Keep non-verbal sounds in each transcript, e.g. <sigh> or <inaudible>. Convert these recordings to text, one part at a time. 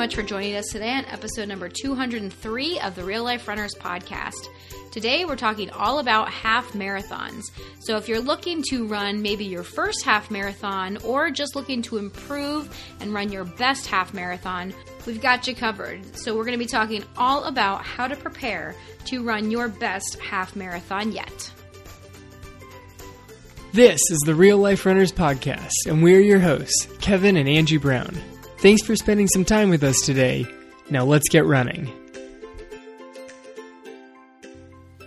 much for joining us today on episode number 203 of the Real Life Runners podcast. Today we're talking all about half marathons. So if you're looking to run maybe your first half marathon or just looking to improve and run your best half marathon, we've got you covered. So we're going to be talking all about how to prepare to run your best half marathon yet. This is the Real Life Runners Podcast, and we're your hosts, Kevin and Angie Brown. Thanks for spending some time with us today. Now let's get running.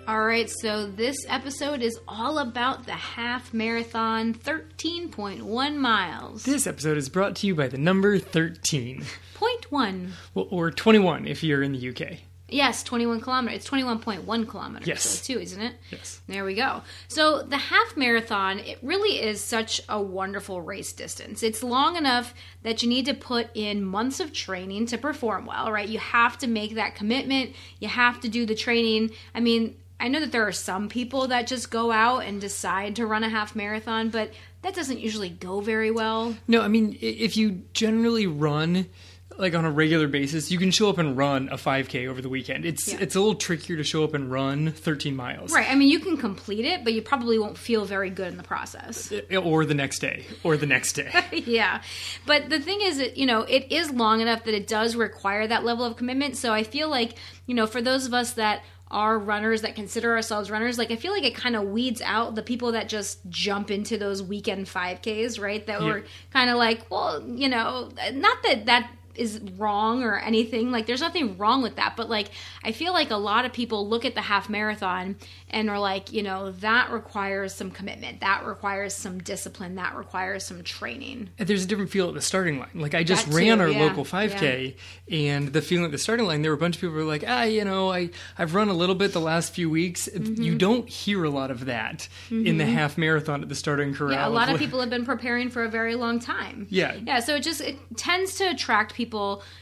All right, so this episode is all about the half marathon, 13.1 miles. This episode is brought to you by the number 13. Point one. Well, or 21 if you're in the UK. Yes, 21 kilometers. It's 21.1 kilometers, Yes. so too, isn't it? Yes. There we go. So the half marathon, it really is such a wonderful race distance. It's long enough that you need to put in months of training to perform well, right? You have to make that commitment. You have to do the training. I mean, I know that there are some people that just go out and decide to run a half marathon, but that doesn't usually go very well. No, I mean, if you generally run like on a regular basis, you can show up and run a 5K over the weekend. It's Yeah. it's a little trickier to show up and run 13 miles. Right. I mean, you can complete it, but you probably won't feel very good in the process. Uh, uh, or the next day, or the next day. <laughs> yeah but the thing is that you know it is long enough that it does require that level of commitment so i feel like you know for those of us that are runners that consider ourselves runners like i feel like it kind of weeds out the people that just jump into those weekend 5ks right that Yeah. were kind of like well you know not that that is wrong or anything like there's nothing wrong with that but like i feel like a lot of people look at the half marathon and are like you know that requires some commitment that requires some discipline that requires some training There's a different feel at the starting line. Like I just That too, ran our yeah, local 5K, and the feeling at the starting line, there were a bunch of people who were like, ah, you know, I I've run a little bit the last few weeks. Mm-hmm. You don't hear a lot of that in the half marathon at the starting corral. Yeah, a lot of like- <laughs> people have been preparing for a very long time. Yeah. Yeah, so it just it tends to attract people,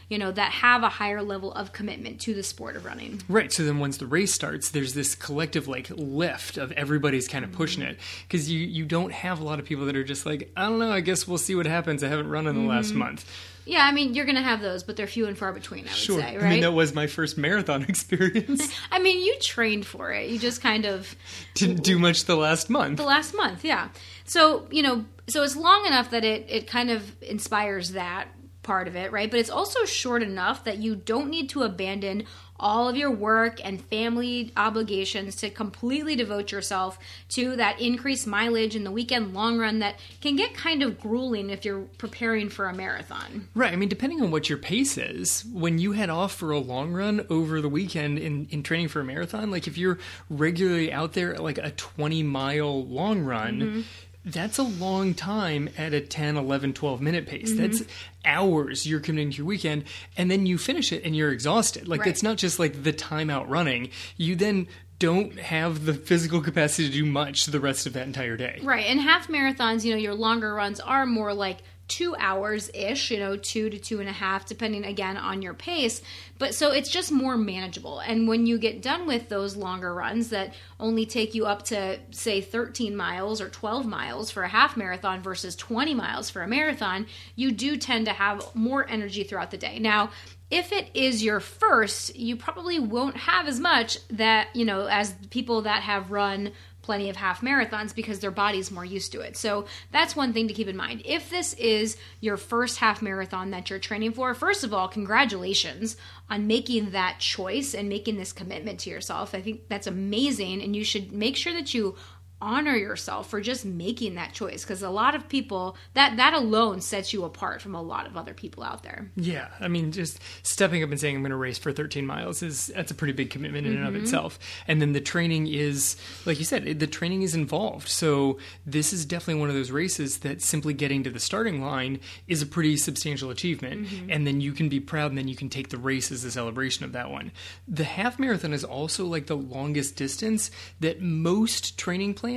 you know, that have a higher level of commitment to the sport of running. Right. So then once the race starts, there's this collective like lift of everybody's kind of pushing it because you you don't have a lot of people that are just like I don't know. I guess we'll see what happens. I haven't run in the last Mm-hmm. month. Yeah, I mean, you're going to have those, but they're few and far between, I would Sure. say, right? I mean that was my first marathon <laughs> experience. <laughs> I mean, you trained for it. You just kind of Didn't do much the last month. the last month, yeah. So, you know, so it's long enough that it it kind of inspires that part of it, right? But it's also short enough that you don't need to abandon all of your work and family obligations to completely devote yourself to that increased mileage in the weekend long run that can get kind of grueling if you're preparing for a marathon. Right. I mean, depending on what your pace is, when you head off for a long run over the weekend in, in training for a marathon, like if you're regularly out there at like a 20 mile long run, Mm-hmm. That's a long time at a 10, 11, 12 minute pace. Mm-hmm. That's hours you're committing to your weekend. And then you finish it and you're exhausted. Like, Right. it's not just like the time out running. You then don't have the physical capacity to do much the rest of that entire day. Right. And half marathons, you know, your longer runs are more like two hours ish, you know, two to two and a half, depending again on your pace. But so it's just more manageable. And when you get done with those longer runs that only take you up to, say, 13 miles or 12 miles for a half marathon versus 20 miles for a marathon, you do tend to have more energy throughout the day. Now, if it is your first, you probably won't have as much that, you know, as people that have run plenty of half marathons because their body's more used to it. So that's one thing to keep in mind. If this is your first half marathon that you're training for, first of all, congratulations on making that choice and making this commitment to yourself. I think that's amazing and you should make sure that you honor yourself for just making that choice because a lot of people that that alone sets you apart from a lot of other people out there. Yeah, I mean, just stepping up and saying I'm going to race for 13 miles is that's a pretty big commitment in and Mm-hmm. of itself. And then the training is, like you said, the training is involved. So this is definitely one of those races that simply getting to the starting line is a pretty substantial achievement. Mm-hmm. And then you can be proud, and then you can take the race as a celebration of that one. The half marathon is also like the longest distance that most training plans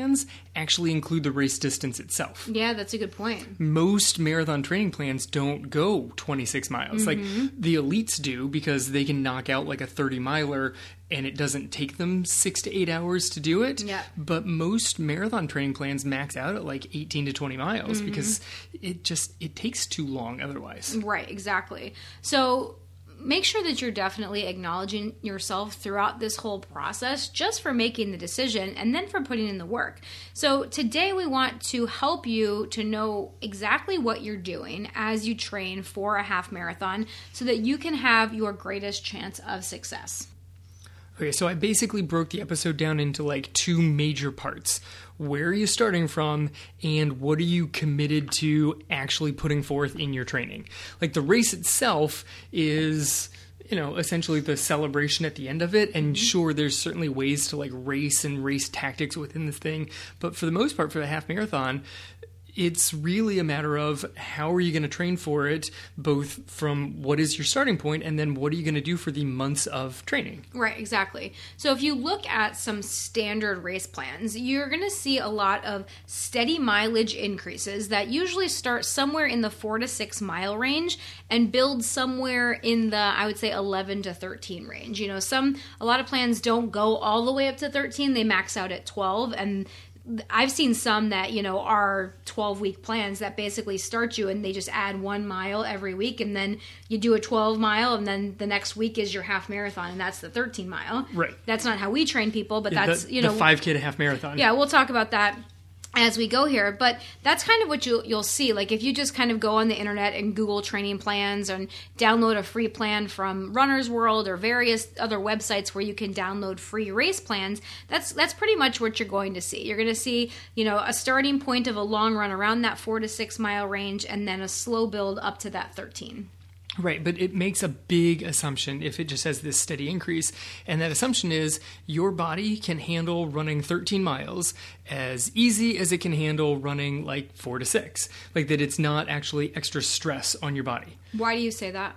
actually include the race distance itself Yeah, that's a good point. most marathon training plans don't go 26 miles. Like mm-hmm. the elites do because they can knock out like a 30 miler and it doesn't take them six to eight hours to do it. Yeah. But most marathon training plans max out at like 18 to 20 miles mm-hmm. because it just it takes too long otherwise. Right, exactly. So make sure that you're definitely acknowledging yourself throughout this whole process just for making the decision and then for putting in the work. So, today we want to help you to know exactly what you're doing as you train for a half marathon so that you can have your greatest chance of success. Okay, so I basically broke the episode down into like two major parts. Where are you starting from, and what are you committed to actually putting forth in your training? Like the race itself is you know essentially the celebration at the end of it and mm-hmm. sure there's certainly ways to like race and race tactics within this thing but for the most part for the half marathon it's really a matter of how are you going to train for it, both from what is your starting point and then what are you going to do for the months of training. Right, exactly. So if you look at some standard race plans, you're going to see a lot of steady mileage increases that usually start somewhere in the four to six mile range and build somewhere in the, I would say, 11 to 13 range. You know, some, a lot of plans don't go all the way up to 13, they max out at 12 and I've seen some that you know are 12 week plans that basically start you and they just add one mile every week and then you do a 12 mile and then the next week is your half marathon and that's the 13 mile. Right. That's not how we train people, but that's the, you know 5k to half marathon. Yeah, we'll talk about that as we go here but that's kind of what you'll, you'll see. Like if you just kind of go on the internet and google training plans and download a free plan from runners world or various other websites where you can download free race plans that's that's pretty much what you're going to see. You're going to see you know a starting point of a long run around that four to six mile range and then a slow build up to that 13 Right, but it makes a big assumption if it just has this steady increase. And that assumption is your body can handle running 13 miles as easy as it can handle running like four to six. Like that it's not actually extra stress on your body. why do you say that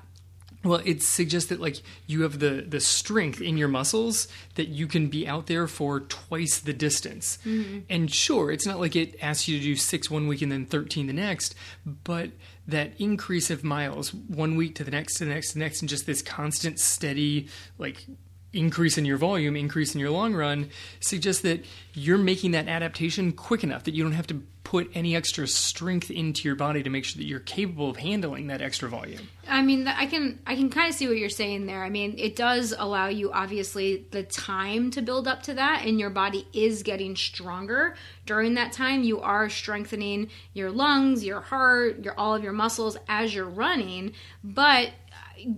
Well, it suggests that like you have the the strength in your muscles that you can be out there for twice the distance. Mm-hmm. And sure, it's not like it asks you to do six one week and then thirteen the next, but that increase of miles one week to the next to the next to the next, and just this constant steady like increase in your volume, increase in your long run, suggests that you're making that adaptation quick enough that you don't have to put any extra strength into your body to make sure that you're capable of handling that extra volume. I mean, I can I can kind of see what you're saying there. I mean, it does allow you obviously the time to build up to that, and your body is getting stronger during that time. You are strengthening your lungs, your heart, your all of your muscles as you're running. But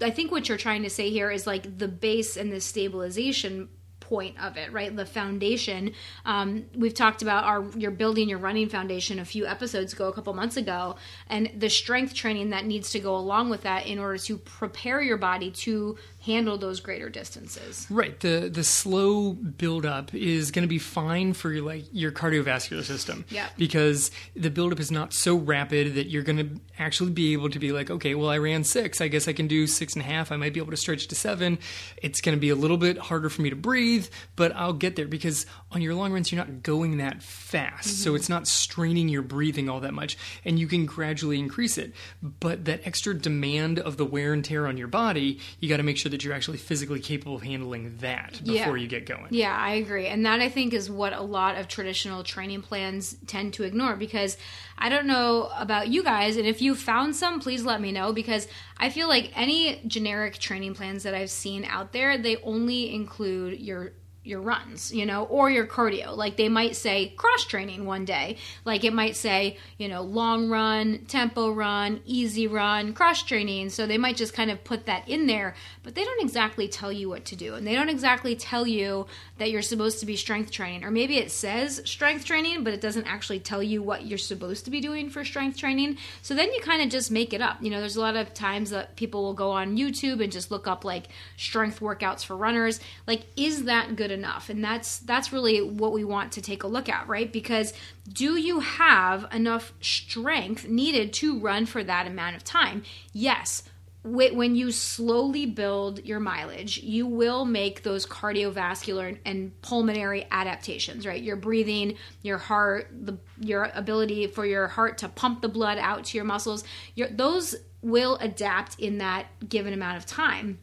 I think what you're trying to say here is like the base and the stabilization point of it, right? The foundation. Um, we've talked about our you're building your running foundation a few episodes ago, a couple months ago, and the strength training that needs to go along with that in order to prepare your body to handle those greater distances. Right. The the slow build up is going to be fine for your, like your cardiovascular system. Yeah. Because the buildup is not so rapid that you're going to actually be able to be like, okay, well, I ran six. I guess I can do six and a half. I might be able to stretch to seven. It's going to be a little bit harder for me to breathe, but I'll get there because on your long runs, you're not going that fast. So mm-hmm. it's not straining your breathing all that much, and you can gradually increase it. But that extra demand of the wear and tear on your body, you got to make sure that you're actually physically capable of handling that Yeah. before you get going. Yeah, I agree. And that I think is what a lot of traditional training plans tend to ignore because I don't know about you guys and if you found some please let me know because I feel like any generic training plans that I've seen out there they only include your your runs, you know, or your cardio. Like they might say cross training one day. Like it might say, you know, long run, tempo run, easy run, cross training. So they might just kind of put that in there, but they don't exactly tell you what to do. And they don't exactly tell you that you're supposed to be strength training. Or maybe it says strength training, but it doesn't actually tell you what you're supposed to be doing for strength training. So then you kind of just make it up. You know, there's a lot of times that people will go on YouTube and just look up like strength workouts for runners. Like, is that good enough? And that's that's really what we want to take a look at, right? Because do you have enough strength needed to run for that amount of time? Yes when you slowly build your mileage, you will make those cardiovascular and pulmonary adaptations, right? Your breathing, your heart, the, your ability for your heart to pump the blood out to your muscles, your, those will adapt in that given amount of time.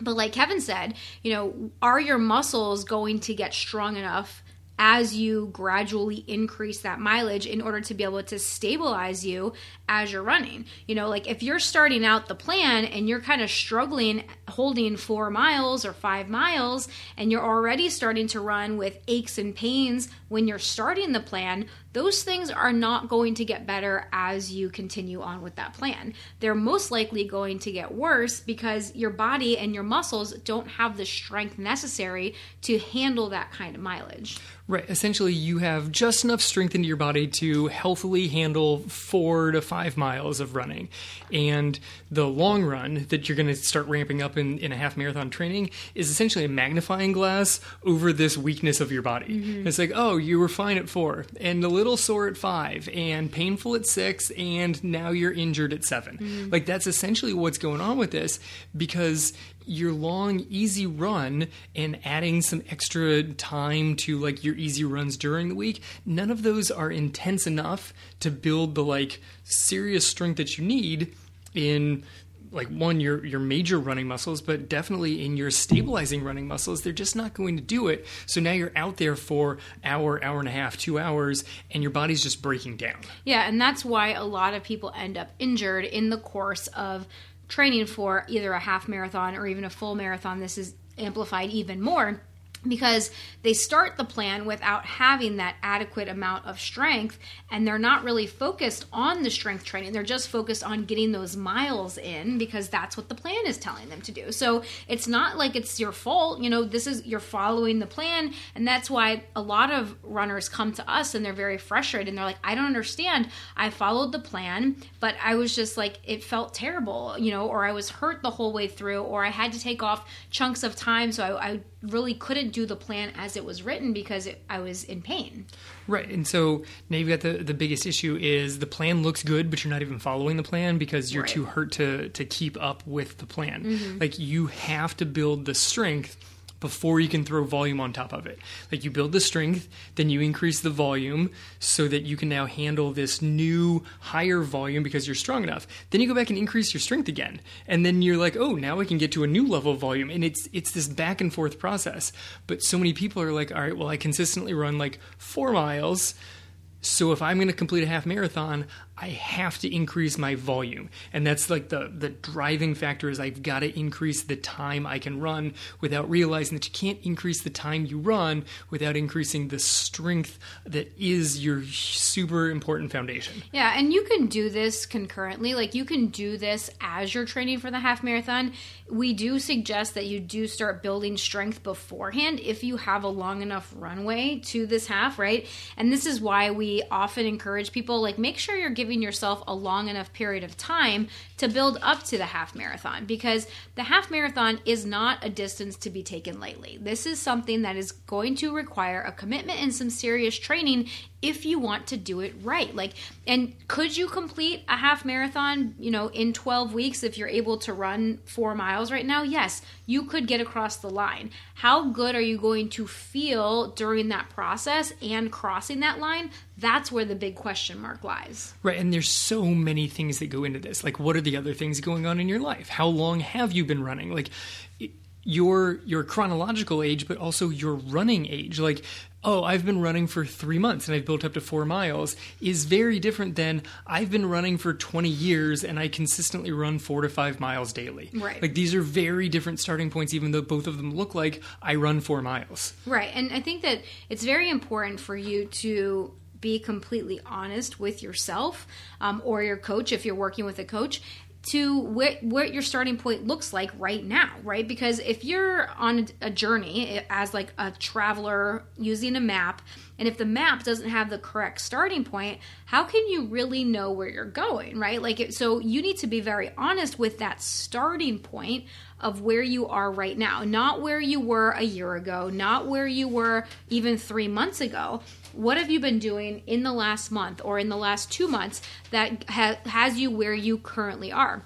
But like Kevin said, you know, are your muscles going to get strong enough as you gradually increase that mileage in order to be able to stabilize you as you're running. You know, like if you're starting out the plan and you're kind of struggling holding four miles or five miles, and you're already starting to run with aches and pains when you're starting the plan, those things are not going to get better as you continue on with that plan. They're most likely going to get worse because your body and your muscles don't have the strength necessary to handle that kind of mileage. Right. Essentially, you have just enough strength into your body to healthily handle four to five miles of running. And the long run that you're going to start ramping up in, in a half marathon training is essentially a magnifying glass over this weakness of your body. Mm-hmm. It's like, oh, you were fine at four, and a little sore at five, and painful at six, and now you're injured at 7 mm-hmm. Like, that's essentially what's going on with this because your long easy run and adding some extra time to like your easy runs during the week none of those are intense enough to build the like serious strength that you need in like one your your major running muscles but definitely in your stabilizing running muscles they're just not going to do it. So now you're out there for hour hour and a half 2 hours and your body's just breaking down. Yeah and that's why a lot of people end up injured in the course of training for either a half marathon or even a full marathon, this is amplified even more because they start the plan without having that adequate amount of strength and they're not really focused on the strength training. They're just focused on getting those miles in because that's what the plan is telling them to do. So it's not like it's your fault you know this is you're following the plan and that's why a lot of runners come to us and they're very frustrated and they're like I don't understand. I followed the plan but I was just like it felt terrible you know or I was hurt the whole way through or I had to take off chunks of time so I, I really couldn't do the plan as it was written because it, I was in pain. Right. And so now you've got the, the biggest issue is the plan looks good, but you're not even following the plan because you're right. too hurt to, to keep up with the plan. Mm-hmm. Like you have to build the strength before you can throw volume on top of it. Like you build the strength, then you increase the volume so that you can now handle this new higher volume because you're strong enough. Then you go back and increase your strength again. And then you're like, "Oh, now I can get to a new level of volume." And it's it's this back and forth process. But so many people are like, "All right, well I consistently run like 4 miles." So if I'm going to complete a half marathon, I have to increase my volume. And that's like the the driving factor is I've got to increase the time I can run without realizing that you can't increase the time you run without increasing the strength that is your super important foundation. Yeah, and you can do this concurrently. Like you can do this as you're training for the half marathon. We do suggest that you do start building strength beforehand if you have a long enough runway to this half, right? And this is why we often encourage people like make sure you're giving giving yourself a long enough period of time to build up to the half marathon because the half marathon is not a distance to be taken lightly. This is something that is going to require a commitment and some serious training if you want to do it right. Like, and could you complete a half marathon, you know, in 12 weeks if you're able to run four miles right now? Yes, you could get across the line. How good are you going to feel during that process and crossing that line? That's where the big question mark lies. Right. And there's so many things that go into this. Like, what are the other things going on in your life? How long have you been running? Like, your your chronological age but also your running age like oh, I've been running for three months and I've built up to four miles is very different than I've been running for 20 years and I consistently run four to five miles daily. Right. Like these are very different starting points, even though both of them look like I run four miles. Right. And I think that it's very important for you to be completely honest with yourself um, or your coach if you're working with a coach to what, what your starting point looks like right now, right? Because if you're on a journey as like a traveler using a map, and if the map doesn't have the correct starting point, how can you really know where you're going, right? Like, it, so you need to be very honest with that starting point of where you are right now, not where you were a year ago, not where you were even three months ago. What have you been doing in the last month or in the last two months that ha- has you where you currently are?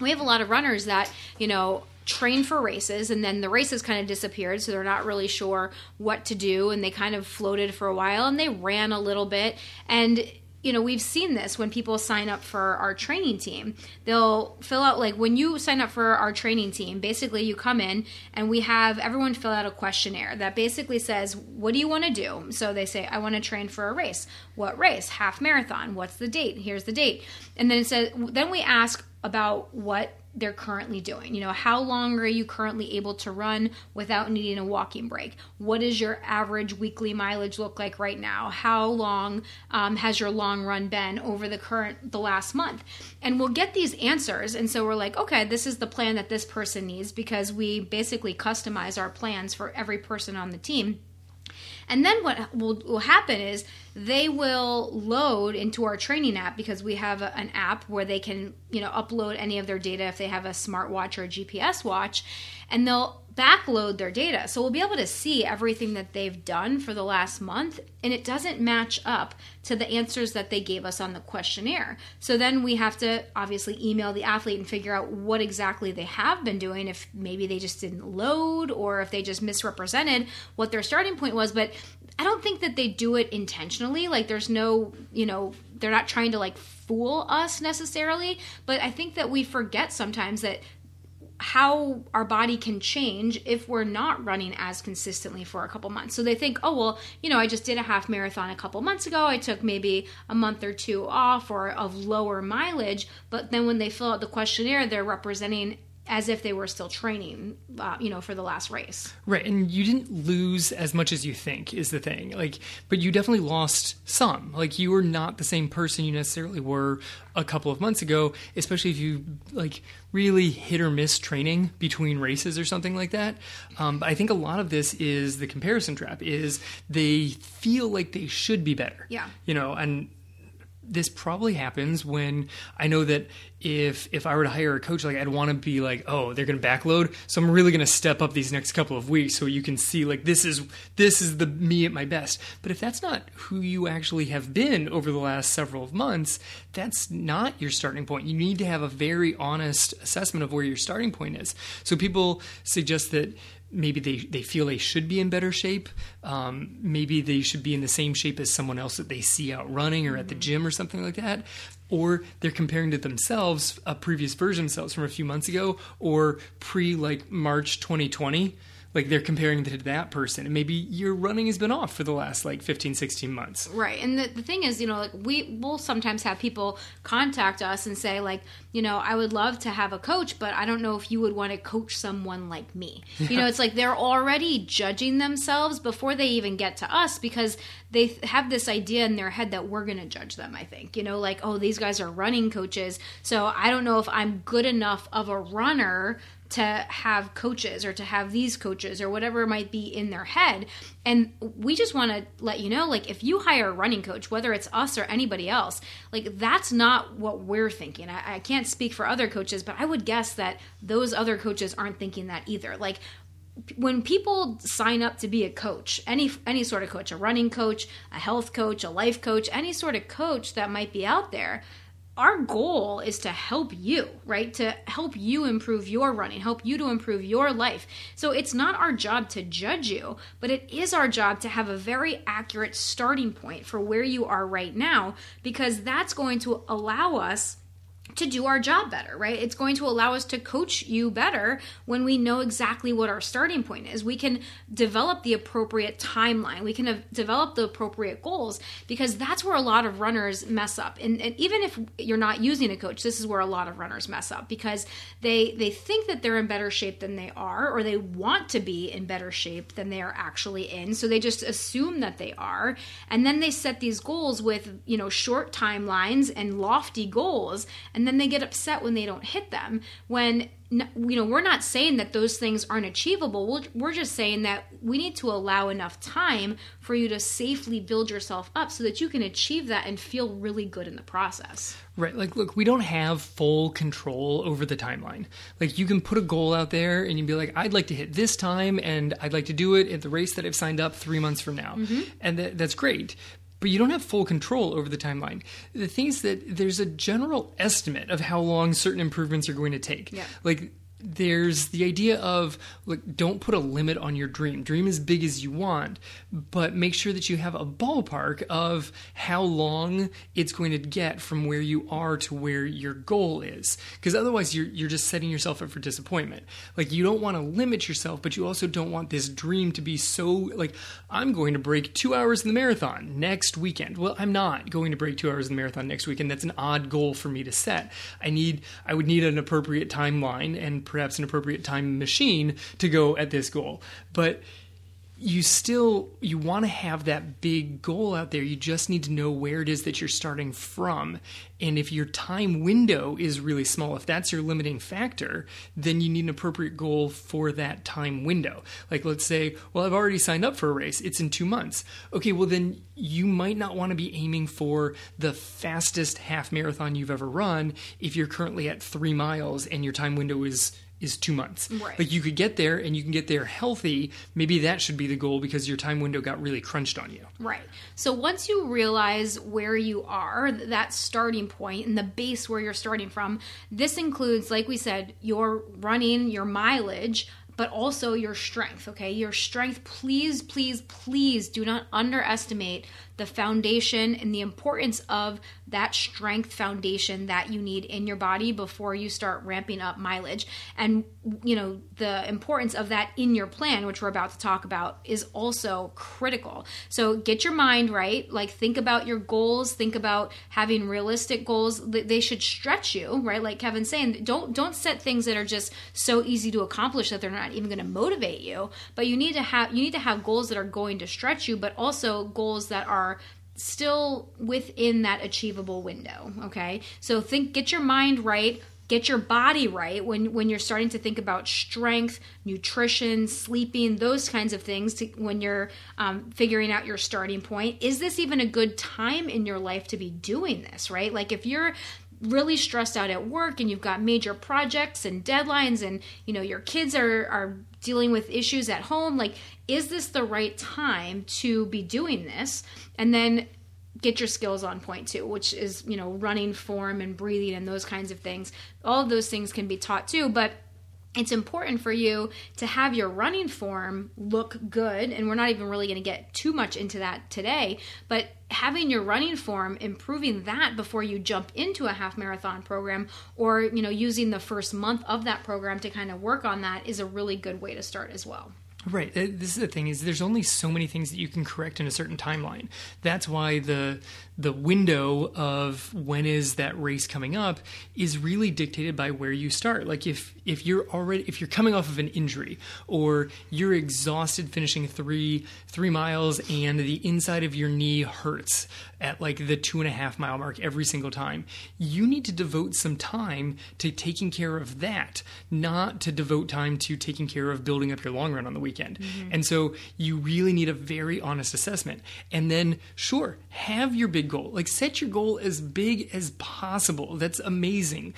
We have a lot of runners that, you know, train for races and then the races kind of disappeared so they're not really sure what to do and they kind of floated for a while and they ran a little bit and you know, we've seen this when people sign up for our training team. They'll fill out, like, when you sign up for our training team, basically you come in and we have everyone fill out a questionnaire that basically says, What do you want to do? So they say, I want to train for a race. What race? Half marathon. What's the date? Here's the date. And then it says, then we ask about what they're currently doing. You know, how long are you currently able to run without needing a walking break? What does your average weekly mileage look like right now? How long um, has your long run been over the current the last month? And we'll get these answers, and so we're like, okay, this is the plan that this person needs because we basically customize our plans for every person on the team. And then what will, will happen is they will load into our training app because we have a, an app where they can, you know, upload any of their data if they have a smartwatch or a GPS watch, and they'll backload their data. So we'll be able to see everything that they've done for the last month, and it doesn't match up to the answers that they gave us on the questionnaire. So then we have to obviously email the athlete and figure out what exactly they have been doing, if maybe they just didn't load or if they just misrepresented what their starting point was. But I don't think that they do it intentionally. Like there's no, you know, they're not trying to like fool us necessarily, but I think that we forget sometimes that how our body can change if we're not running as consistently for a couple months. So they think, oh, well, you know, I just did a half marathon a couple months ago. I took maybe a month or two off or of lower mileage. But then when they fill out the questionnaire, they're representing as if they were still training, uh, you know, for the last race. Right, and you didn't lose as much as you think is the thing. Like, but you definitely lost some. Like, you were not the same person you necessarily were a couple of months ago, especially if you like really hit or miss training between races or something like that. Um, but I think a lot of this is the comparison trap. Is they feel like they should be better. Yeah. You know, and this probably happens when I know that if if I were to hire a coach, like I'd want to be like, oh, they're going to backload, so I'm really going to step up these next couple of weeks, so you can see like this is this is the me at my best. But if that's not who you actually have been over the last several months, that's not your starting point. You need to have a very honest assessment of where your starting point is. So people suggest that maybe they, they feel they should be in better shape. Um, maybe they should be in the same shape as someone else that they see out running or at the gym or something like that. Or they're comparing to themselves a previous version of themselves from a few months ago or pre like March 2020 like they're comparing to that person. And maybe your running has been off for the last like 15 16 months. Right. And the, the thing is you know like we will sometimes have people contact us and say like you know i would love to have a coach but i don't know if you would want to coach someone like me. Yeah. you know it's like they're already judging themselves before they even get to us because they have this idea in their head that we're going to judge them i think. You know like oh these guys are running coaches so i don't know if i'm good enough of a runner to have coaches or to have these coaches or whatever might be in their head. And we just want to let you know like, if you hire a running coach, whether it's us or anybody else, like, that's not what we're thinking. I, I can't speak for other coaches, but I would guess that those other coaches aren't thinking that either. Like, when people sign up to be a coach any any sort of coach a running coach a health coach a life coach any sort of coach that might be out there our goal is to help you, right? To help you improve your running, help you to improve your life. So it's not our job to judge you, but it is our job to have a very accurate starting point for where you are right now because that's going to allow us to do our job better, right? It's going to allow us to coach you better when we know exactly what our starting point is. We can develop the appropriate timeline. We can develop the appropriate goals because that's where a lot of runners mess up. And, and, even if you're not using a coach, this is where a lot of runners mess up because they they think that they're in better shape than they are, or they want to be in better shape than they are actually in. So they just assume that they are, and then they set these goals with you know short timelines and lofty goals and then they get upset when they don't hit them. When you know we're not saying that those things aren't achievable. We're just saying that we need to allow enough time for you to safely build yourself up so that you can achieve that and feel really good in the process. Right. Like look we don't have full control over the timeline. Like you can put a goal out there and you'd be like i'd like to hit this time and i'd like to do it at the race that i've signed up three months from now. Mm-hmm. and that, that's great but you don't have full control over the timeline. The thing is that there's a general estimate of how long certain improvements are going to take. Yeah. Like there's the idea of like don't put a limit on your dream. Dream as big as you want but make sure that you have a ballpark of how long it's going to get from where you are to where your goal is. Because otherwise you're, you're just setting yourself up for disappointment. Like you don't want to limit yourself but you also don't want this dream to be so like i'm going to break two hours in the marathon next weekend. Well i'm not going to break two hours in the marathon next weekend. That's an odd goal for me to set. I need i would need an appropriate timeline and perhaps an appropriate time machine to go at this goal. But you still you want to have that big goal out there. You just need to know where it is that you're starting from. And if your time window is really small if that's your limiting factor then you need an appropriate goal for that time window. Like let's say well i've already signed up for a race. It's in 2 months. Okay well then you might not want to be aiming for the fastest half marathon you've ever run if you're currently at 3 miles and your time window is is two months. Right. Like you could get there and you can get there healthy. Maybe that should be the goal because your time window got really crunched on you. Right. So once you realize where you are, that starting point and the base where you're starting from, this includes, like we said, your running, your mileage, but also your strength. Okay. Your strength, please, please, please do not underestimate the foundation and the importance of that strength foundation that you need in your body before you start ramping up mileage. And, you know, the importance of that in your plan, which we're about to talk about, is also critical. So get your mind right. Like, think about your goals, think about having realistic goals. They should stretch you, right? Like Kevin's saying, don't, don't set things that are just so easy to accomplish that they're not even going to motivate you. But you need to have, you need to have goals that are going to stretch you, but also goals that are are still within that achievable window okay? So think get your mind right get your body right when when you're starting to think about strength nutrition sleeping those kinds of things to, when you're um, figuring out your starting point. Is this even a good time in your life to be doing this right? Like if you're really stressed out at work and you've got major projects and deadlines and you know your kids are are dealing with issues at home like is this the right time to be doing this? And then get your skills on point too which is you know running form and breathing and those kinds of things. All of those things can be taught too but it's important for you to have your running form look good and we're not even really going to get too much into that today but having your running form improving that before you jump into a half marathon program or you know using the first month of that program to kind of work on that is a really good way to start as well Right. Uh, this is the thing is there's only so many things that you can correct in a certain timeline. That's why the the window of when is that race coming up is really dictated by where you start. Like if if you're already if you're coming off of an injury or you're exhausted finishing three three miles and the inside of your knee hurts at like the two and a half mile mark every single time, you need to devote some time to taking care of that, not to devote time to taking care of building up your long run on the weekend. Mm-hmm. And so you really need a very honest assessment. And then, sure, have your big goal. Like set your goal as big as possible. That's amazing.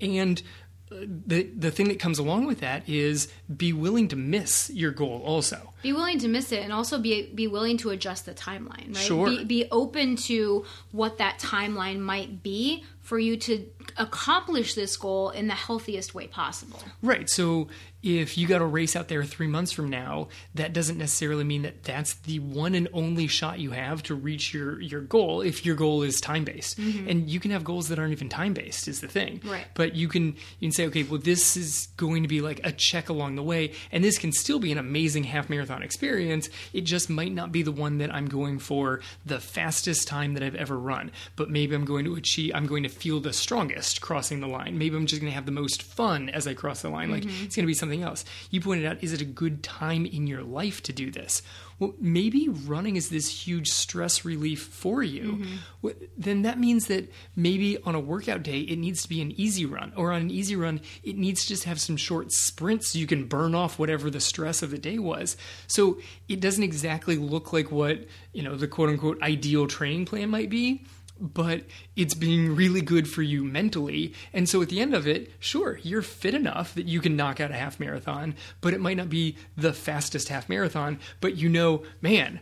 And the the thing that comes along with that is be willing to miss your goal also be willing to miss it and also be be willing to adjust the timeline right sure. be, be open to what that timeline might be for you to accomplish this goal in the healthiest way possible right so if you got a race out there three months from now, that doesn't necessarily mean that that's the one and only shot you have to reach your, your goal if your goal is time based. Mm-hmm. And you can have goals that aren't even time based, is the thing. Right. But you can you can say, okay, well, this is going to be like a check along the way, and this can still be an amazing half marathon experience. It just might not be the one that I'm going for the fastest time that I've ever run, but maybe I'm going to achieve, I'm going to feel the strongest crossing the line. Maybe I'm just going to have the most fun as I cross the line. Mm-hmm. Like it's going to be something something else. You pointed out, is it a good time in your life to do this? Well, maybe running is this huge stress relief for you. Mm-hmm. Well, then that means that maybe on a workout day, it needs to be an easy run, or on an easy run, it needs to just have some short sprints so you can burn off whatever the stress of the day was. So it doesn't exactly look like what, you know, the quote unquote ideal training plan might be but it's being really good for you mentally. And so at the end of it, sure, you're fit enough that you can knock out a half marathon, but it might not be the fastest half marathon, but you know, man,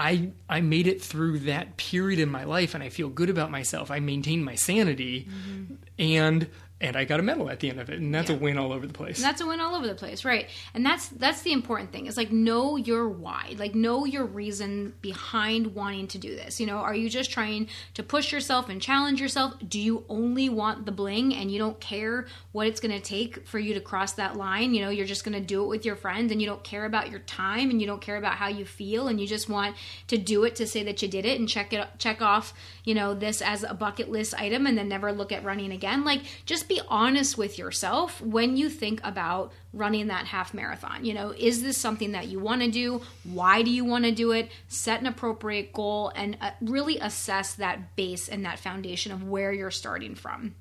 I I made it through that period in my life and I feel good about myself. I maintained my sanity mm-hmm. and and I got a medal at the end of it, and that's Yeah. a win all over the place. And that's a win all over the place, right? And that's that's the important thing. Is like know your why, like know your reason behind wanting to do this. You know, are you just trying to push yourself and challenge yourself? Do you only want the bling and you don't care what it's going to take for you to cross that line? You know, you're just going to do it with your friends and you don't care about your time and you don't care about how you feel and you just want to do it to say that you did it and check it check off, you know, this as a bucket list item and then never look at running again. Like just be honest with yourself when you think about running that half marathon. You know, is this something that you want to do? Why do you want to do it? Set an appropriate goal and uh, really assess that base and that foundation of where you're starting from.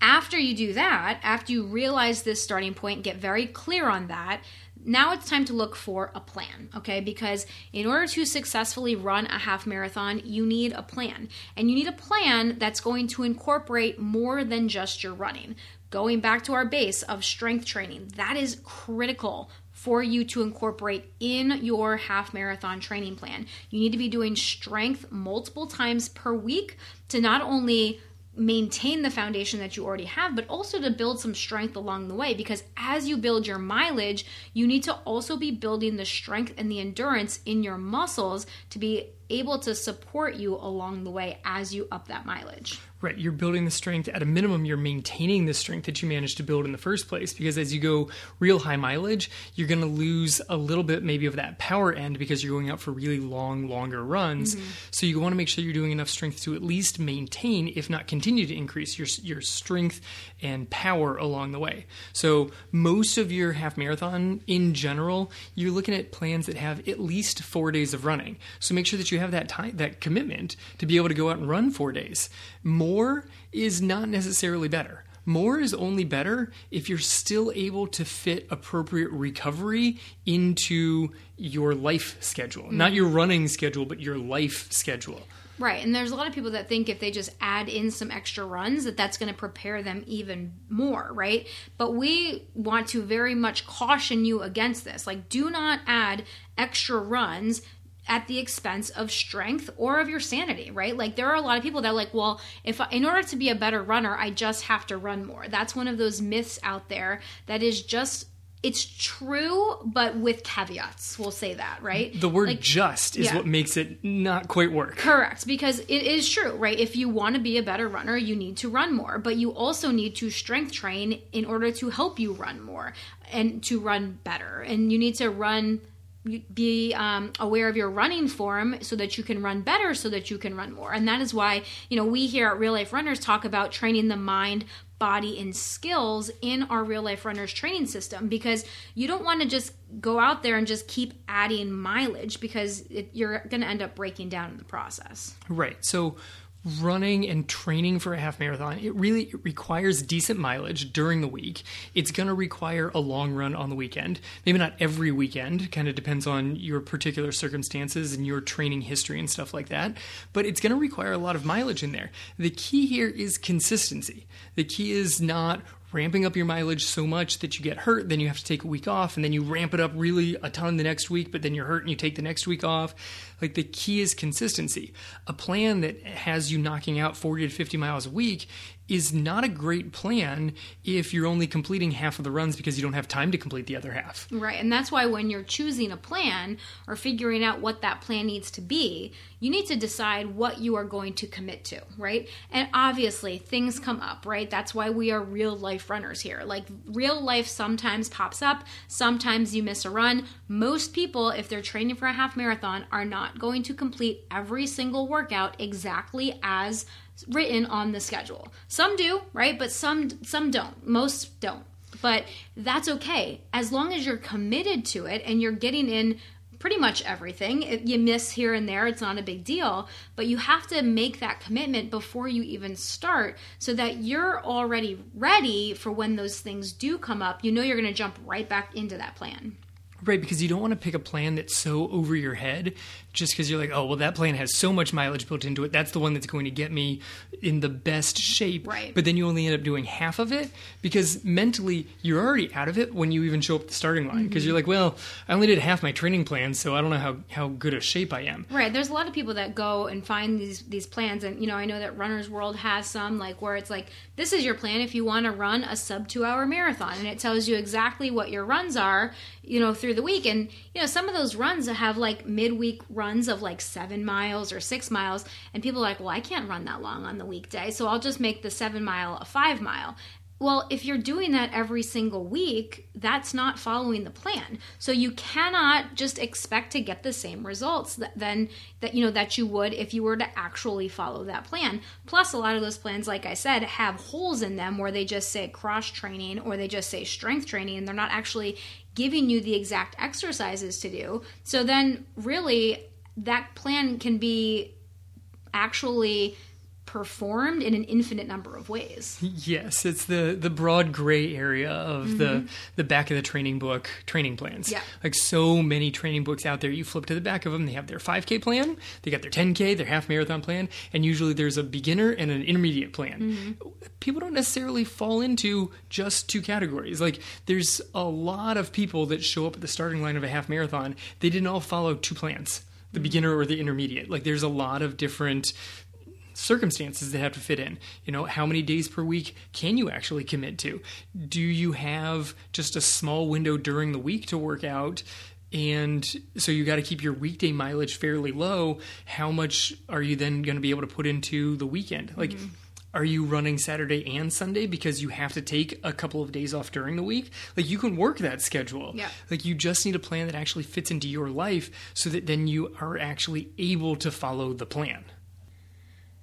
After you do that, after you realize this starting point, get very clear on that, now it's time to look for a plan, okay? Because in order to successfully run a half marathon, you need a plan. And you need a plan that's going to incorporate more than just your running. Going back to our base of strength training, that is critical for you to incorporate in your half marathon training plan. You need to be doing strength multiple times per week to not only maintain the foundation that you already have, but also to build some strength along the way. Because as you build your mileage, you need to also be building the strength and the endurance in your muscles to be able to support you along the way as you up that mileage. Right, you're building the strength. At a minimum, you're maintaining the strength that you managed to build in the first place. Because as you go real high mileage, you're going to lose a little bit maybe of that power end because you're going out for really long, longer runs. Mm-hmm. So you want to make sure you're doing enough strength to at least maintain, if not continue to increase your your strength and power along the way. So most of your half marathon in general, you're looking at plans that have at least four days of running. So make sure that you have that time, that commitment to be able to go out and run four days. More is not necessarily better. More is only better if you're still able to fit appropriate recovery into your life schedule. Mm-hmm. Not your running schedule, but your life schedule. Right, and there's a lot of people that think if they just add in some extra runs that that's going to prepare them even more, right? But we want to very much caution you against this. Like do not add extra runs at the expense of strength or of your sanity, right? Like there are a lot of people that are like, well, if I, in order to be a better runner, I just have to run more. That's one of those myths out there that is just it's true but with caveats. We'll say that, right? The word Like, just is yeah. what makes it not quite work. Correct, because it is true, right? If you want to be a better runner, you need to run more, but you also need to strength train in order to help you run more and to run better. And you need to run be um, aware of your running form so that you can run better so that you can run more and that is why you know we here at real life runners talk about training the mind body and skills in our real life runners training system because you don't want to just go out there and just keep adding mileage because it, you're going to end up breaking down in the process Right. So running and training for a half marathon, it really requires decent mileage during the week. It's going to require a long run on the weekend. Maybe not every weekend, kind of depends on your particular circumstances and your training history and stuff like that, but it's going to require a lot of mileage in there. The key here is consistency. The key is not ramping up your mileage so much that you get hurt, then you have to take a week off, and then you ramp it up really a ton the next week, but then you're hurt and you take the next week off. Like the key is consistency. A plan that has you knocking out 40 to 50 miles a week is not a great plan if you're only completing half of the runs because you don't have time to complete the other half. Right. And that's why when you're choosing a plan or figuring out what that plan needs to be, you need to decide what you are going to commit to, right? And obviously, things come up, right? That's why we are real life runners here. Like, real life sometimes pops up, sometimes you miss a run. Most people, if they're training for a half marathon, are not going to complete every single workout exactly as written on the schedule. Some do, right? But some some don't. Most don't. But that's okay as long as you're committed to it and you're getting in pretty much everything. If you miss here and there, it's not a big deal, but you have to make that commitment before you even start so that you're already ready for when those things do come up. You know you're going to jump right back into that plan. Right, because you don't want to pick a plan that's so over your head just because you're like, oh, well, that plan has so much mileage built into it. That's the one that's going to get me in the best shape. Right. But then you only end up doing half of it because mentally you're already out of it when you even show up at the starting line because mm-hmm. you're like, well, I only did half my training plan, so I don't know how, how good a shape I am. Right. There's a lot of people that go and find these these plans, and you know, I know that Runner's World has some like where it's like, this is your plan if you want to run a sub two hour marathon, and it tells you exactly what your runs are, you know, through the week, and you know, some of those runs have like midweek runs of like seven miles or six miles, and people are like, well, I can't run that long on the weekday, so I'll just make the seven mile a five mile. Well, if you're doing that every single week, that's not following the plan. So you cannot just expect to get the same results that then that you know that you would if you were to actually follow that plan. Plus a lot of those plans like I said have holes in them where they just say cross training or they just say strength training and they're not actually giving you the exact exercises to do. So then really that plan can be actually performed in an infinite number of ways. Yes, it's the the broad gray area of the the back of the training book training plans. Mm-hmm. Yeah. Like so many training books out there, you flip to the back of them, they have their 5K plan, they got their 10K, their half marathon plan, and usually there's a beginner and an intermediate plan. Mm-hmm. People don't necessarily fall into just two categories. Like there's a lot of people that show up at the starting line of a half marathon, they didn't all follow two plans. The beginner or the intermediate. Like there's a lot of different circumstances that have to fit in. You know, how many days per week can you actually commit to? Do you have just a small window during the week to work out? And so you got to keep your weekday mileage fairly low. How much are you then going to be able to put into the weekend? Like, mm-hmm. Are you running Saturday and Sunday because you have to take a couple of days off during the week? Like, you can work that schedule. Yeah. Like, you just need a plan that actually fits into your life so that then you are actually able to follow the plan.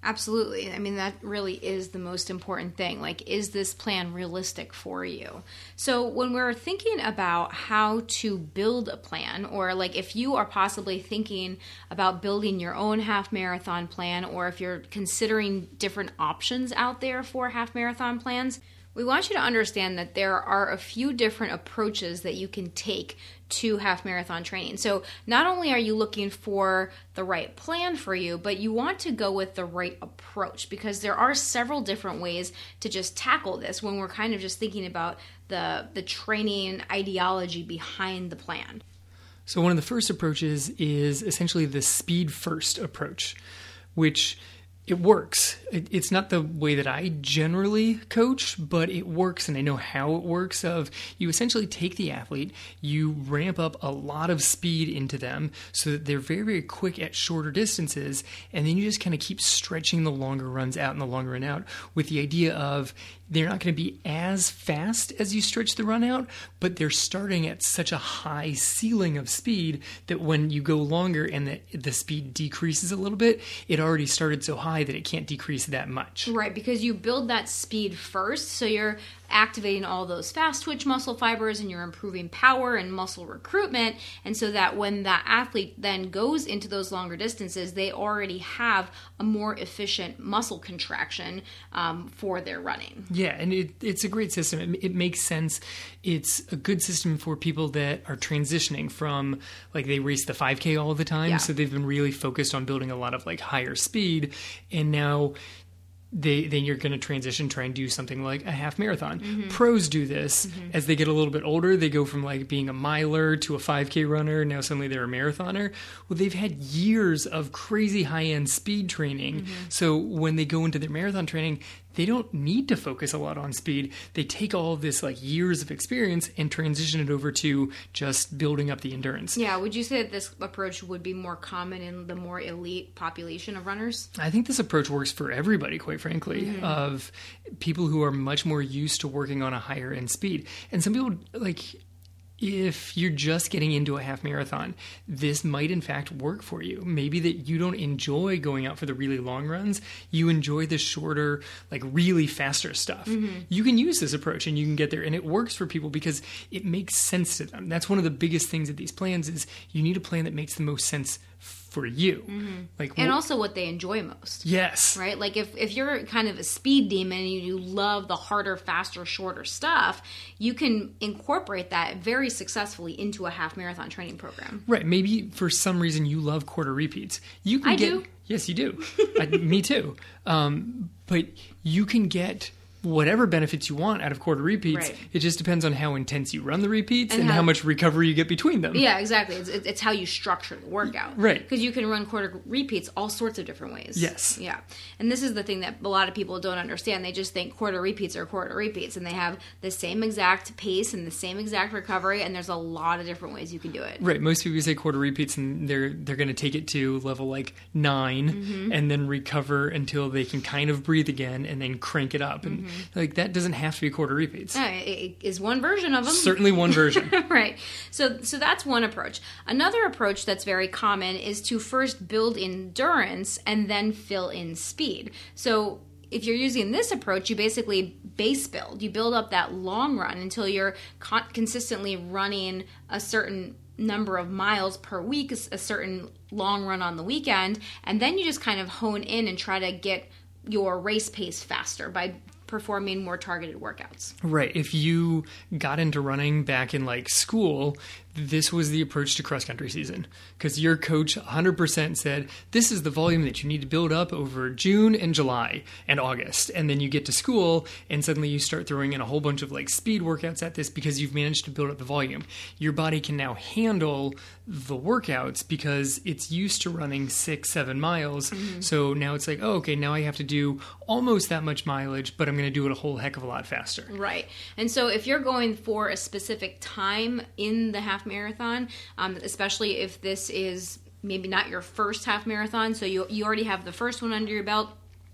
Absolutely. I mean, that really is the most important thing. Like, is this plan realistic for you? So, when we're thinking about how to build a plan, or like if you are possibly thinking about building your own half marathon plan, or if you're considering different options out there for half marathon plans, we want you to understand that there are a few different approaches that you can take to half marathon training. So, not only are you looking for the right plan for you, but you want to go with the right approach because there are several different ways to just tackle this when we're kind of just thinking about the the training ideology behind the plan. So, one of the first approaches is essentially the speed first approach, which it works. It, it's not the way that I generally coach, but it works, and I know how it works. Of you essentially take the athlete, you ramp up a lot of speed into them so that they're very, very quick at shorter distances, and then you just kind of keep stretching the longer runs out and the longer run out with the idea of they're not going to be as fast as you stretch the run out, but they're starting at such a high ceiling of speed that when you go longer and the, the speed decreases a little bit, it already started so high that it can't decrease that much. Right, because you build that speed first, so you're activating all those fast twitch muscle fibers and you're improving power and muscle recruitment. And so that when that athlete then goes into those longer distances, they already have a more efficient muscle contraction um, for their running. Yeah, and it, it's a great system. It, it makes sense. It's a good system for people that are transitioning from like they race the 5K all the time, Yeah. so they've been really focused on building a lot of like higher speed, and now they then you're going to transition try and do something like a half marathon. Mm-hmm. pros do this. As they get a little bit older they go from like being a miler to a 5k runner now suddenly they're a marathoner. Well they've had years of crazy high end speed training. Mm-hmm. so when they go into their marathon training they don't need to focus a lot on speed they take all of this like years of experience and transition it over to just building up the endurance Yeah, would you say that this approach would be more common in the more elite population of runners? I think this approach works for everybody, quite frankly, mm-hmm. of people who are much more used to working on a higher end speed. And some people, like, if you're just getting into a half marathon, this might in fact work for you. Maybe that you don't enjoy going out for the really long runs, you enjoy the shorter, like really faster stuff. Mm-hmm. You can use this approach and you can get there and it works for people because it makes sense to them. That's one of the biggest things of these plans is you need a plan that makes the most sense for you. Like Mm-hmm. and wh- also what they enjoy most. yes, right? Like if, if you're kind of a speed demon and you love the harder, faster, shorter stuff, you can incorporate that very successfully into a half marathon training program. Right. Maybe for some reason you love quarter repeats. You can I get do. yes, you do. I, me too. Um, but you can get whatever benefits you want out of quarter repeats. Right. It just depends on how intense you run the repeats and, And how, how- much recovery you get between them. Yeah, exactly. It's, it's how you structure the workout. Right. Because you can run quarter repeats all sorts of different ways. Yes. Yeah. And this is the thing that a lot of people don't understand. They just think quarter repeats are quarter repeats and they have the same exact pace and the same exact recovery and there's a lot of different ways you can do it. Right. Most people say quarter repeats and they're they're going to take it to level like 9 Mm-hmm. and then recover until they can kind of breathe again and then crank it up. And Mm-hmm. Mm-hmm. like that doesn't have to be quarter repeats. It, it is one version of them. Certainly one version. <laughs> right. So so that's one approach. Another approach that's very common is to first build endurance and then fill in speed. So if you're using this approach, you basically base build. You build up that long run until you're con- consistently running a certain number of miles per week, a certain long run on the weekend, and then you just kind of hone in and try to get your race pace faster by performing more targeted workouts. Right. If you got into running back in like school, this was the approach to cross country season because your coach 100% said this is the volume that you need to build up over June and July and August. And then you get to school and suddenly you start throwing in a whole bunch of like speed workouts at this because you've managed to build up the volume. Your body can now handle the workouts because it's used to running six, seven miles. Mm-hmm. So now it's like, oh, okay, now I have to do almost that much mileage, but I'm going to do it a whole heck of a lot faster. Right. And so if you're going for a specific time in the half marathon, um, especially if this is maybe not your first half marathon, so you, you already have the first one under your belt.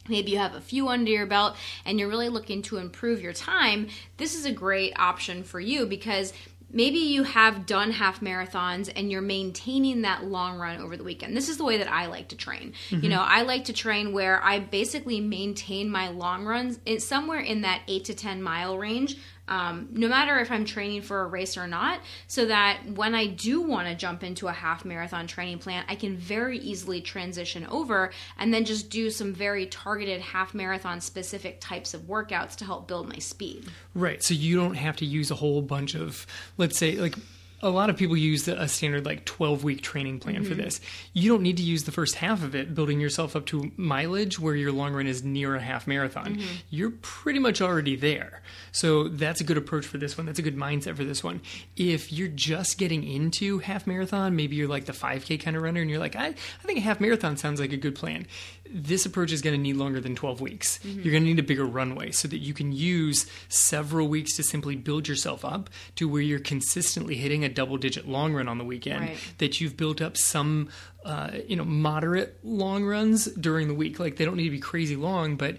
Maybe you have a few under your belt and you're really looking to improve your time. This is a great option for you because maybe you have done half marathons and you're maintaining that long run over the weekend. This is the way that I like to train. You know, I like to train where I basically maintain my long runs in, somewhere in that 8 to 10 mile range. Um, no matter if I'm training for a race or not, so that when I do want to jump into a half marathon training plan, I can very easily transition over and then just do some very targeted half marathon specific types of workouts to help build my speed. Right. So you don't have to use a whole bunch of, let's say, like a lot of people use a standard like 12 week training plan for mm-hmm. this. You don't need to use the first half of it building yourself up to mileage where your long run is near a half marathon. Mm-hmm. You're pretty much already there. So that's a good approach for this one. That's a good mindset for this one. If you're just getting into half marathon, maybe you're like the 5K kind of runner and you're like, I, I think a half marathon sounds like a good plan. This approach is going to need longer than 12 weeks. You're going to need a bigger runway so that you can use several weeks to simply build yourself up to where you're consistently hitting a double digit long run on the weekend, Right. that you've built up some uh, you know moderate long runs during the week. Like they don't need to be crazy long, but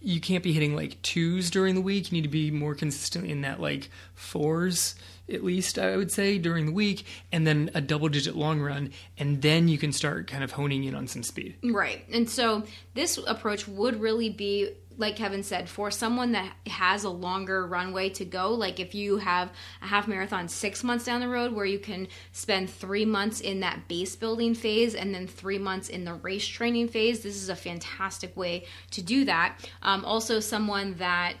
you can't be hitting like twos during the week. You need to be more consistent in that like fours at least I would say during the week, and then a double digit long run, and then you can start kind of honing in on some speed. Right. And so this approach would really be like Kevin said, for someone that has a longer runway to go, like if you have a half marathon six months down the road where you can spend three months in that base building phase and then three months in the race training phase, this is a fantastic way to do that. Um, also, someone that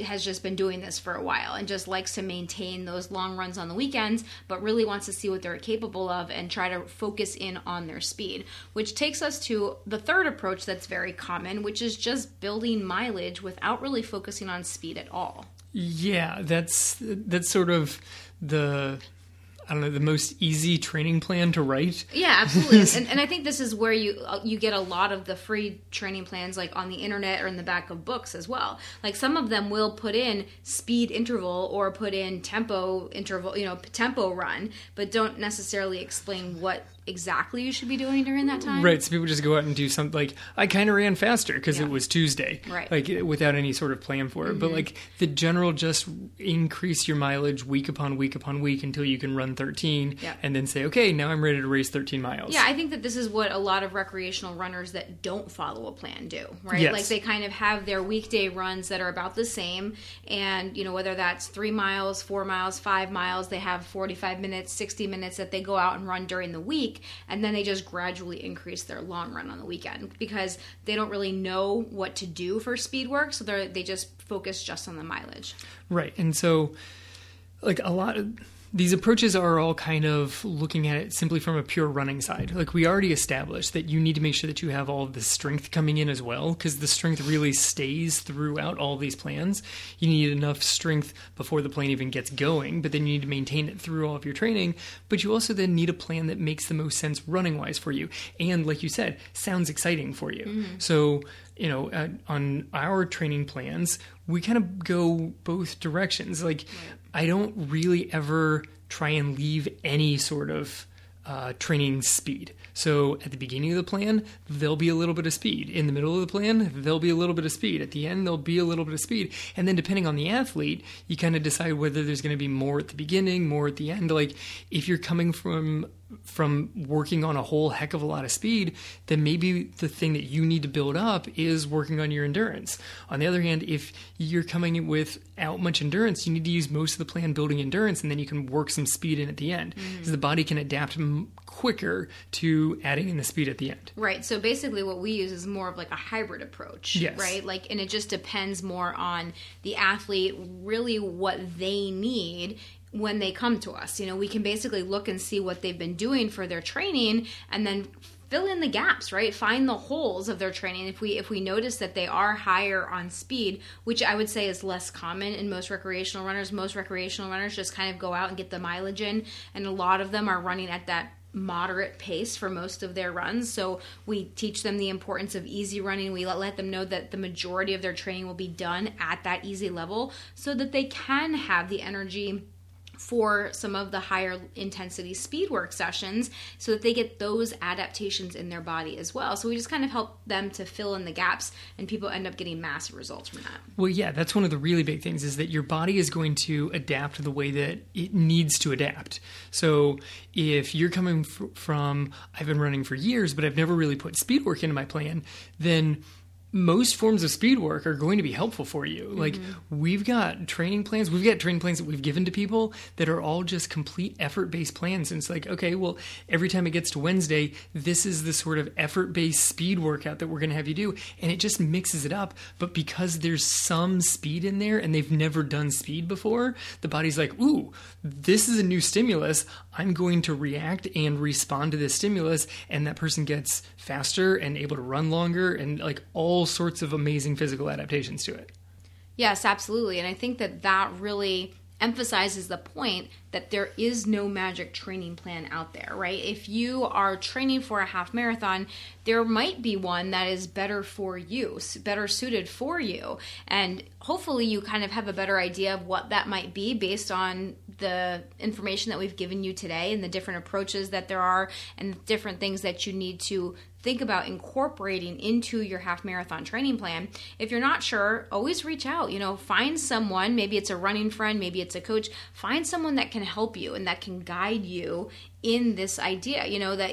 has just been doing this for a while and just likes to maintain those long runs on the weekends, but really wants to see what they're capable of and try to focus in on their speed. Which takes us to the third approach that's very common, which is just building mileage without really focusing on speed at all. Yeah, that's that's sort of the I don't know the most easy training plan to write. Yeah, absolutely. <laughs> and, and I think this is where you uh, you get a lot of the free training plans, like on the internet or in the back of books as well. Like some of them will put in speed interval or put in tempo interval, you know, tempo run, but don't necessarily explain what exactly you should be doing during that time. Right, so people just go out and do something like I kind of ran faster because Yeah. it was Tuesday, Right. Like without any sort of plan for it. But mm-hmm. like the general, just increase your mileage week upon week upon week until you can run 13, Yeah. and then say, okay, now I'm ready to race 13 miles. Yeah, I think that this is what a lot of recreational runners that don't follow a plan do, right? Yes. Like they kind of have their weekday runs that are about the same, and you know whether that's three miles, four miles, five miles, they have forty-five minutes, sixty minutes that they go out and run during the week, And then they just gradually increase their long run on the weekend because they don't really know what to do for speed work. So they they just focus just on the mileage. Right. And so, like a lot of these approaches are all kind of looking at it simply from a pure running side. Like we already established that you need to make sure that you have all of the strength coming in as well, because the strength really stays throughout all these plans. You need enough strength before the plan even gets going, but then you need to maintain it through all of your training. But you also then need a plan that makes the most sense running wise for you. And like you said, sounds exciting for you. Mm-hmm. So you know, uh, on our training plans, we kind of go both directions. Like. I don't really ever try and leave any sort of uh, training speed. So at the beginning of the plan, there'll be a little bit of speed. In the middle of the plan, there'll be a little bit of speed. At the end, there'll be a little bit of speed. And then depending on the athlete, you kind of decide whether there's going to be more at the beginning, more at the end. Like if you're coming from from working on a whole heck of a lot of speed, then maybe the thing that you need to build up is working on your endurance. On the other hand, if you're coming without much endurance, you need to use most of the plan building endurance, and then you can work some speed in at the end. Mm. So the body can adapt m- quicker to adding in the speed at the end. Right. So basically, what we use is more of like a hybrid approach. Yes. Right. Like, and it just depends more on the athlete, really what they need when they come to us. You know, we can basically look and see what they've been doing for their training and then fill in the gaps right? Find the holes of their training. If we if we notice that they are higher on speed which i would say is less common in most recreational runners most recreational runners just kind of go out and get the mileage in and a lot of them are running at that moderate pace for most of their runs. So we teach them the importance of easy running. We let, let them know that the majority of their training will be done at that easy level so that they can have the energy for some of the higher intensity speed work sessions so that they get those adaptations in their body as well. So we just kind of help them to fill in the gaps and people end up getting massive results from that. Well, yeah, that's one of the really big things is that your body is going to adapt the way that it needs to adapt. So if you're coming from I've been running for years but I've never really put speed work into my plan, then most forms of speed work are going to be helpful for you. Mm-hmm. Like we've got training plans, we've got training plans that we've given to people that are all just complete effort-based plans. And it's like, okay, well, every time it gets to Wednesday, this is the sort of effort-based speed workout that we're going to have you do, and it just mixes it up. But because there's some speed in there and they've never done speed before, the body's like, "Ooh, this is a new stimulus. I'm going to react and respond to this stimulus." And that person gets faster and able to run longer and like all all sorts of amazing physical adaptations to it. Yes, absolutely. And I think that that really emphasizes the point that there is no magic training plan out there, right? If you are training for a half marathon, there might be one that is better for you, better suited for you. And hopefully you kind of have a better idea of what that might be based on the information that we've given you today and the different approaches that there are and different things that you need to think about incorporating into your half marathon training plan. If you're not sure, always reach out. You know, find someone, maybe it's a running friend, maybe it's a coach, find someone that can help you and that can guide you in this idea, you know, that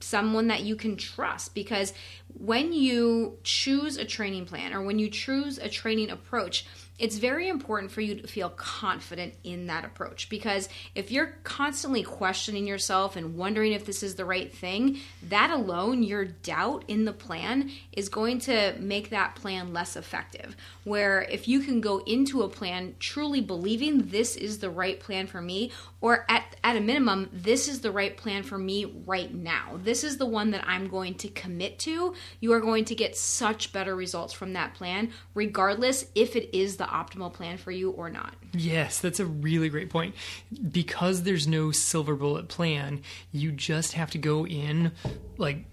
someone that you can trust because when you choose a training plan or when you choose a training approach, it's very important for you to feel confident in that approach because if you're constantly questioning yourself and wondering if this is the right thing, that alone, your doubt in the plan is going to make that plan less effective. Where if you can go into a plan truly believing this is the right plan for me, or at, at a minimum, this is the right plan for me right now, this is the one that I'm going to commit to, you are going to get such better results from that plan, regardless if it is the optimal plan for you or not. Yes, that's a really great point. Because there's no silver bullet plan, you just have to go in like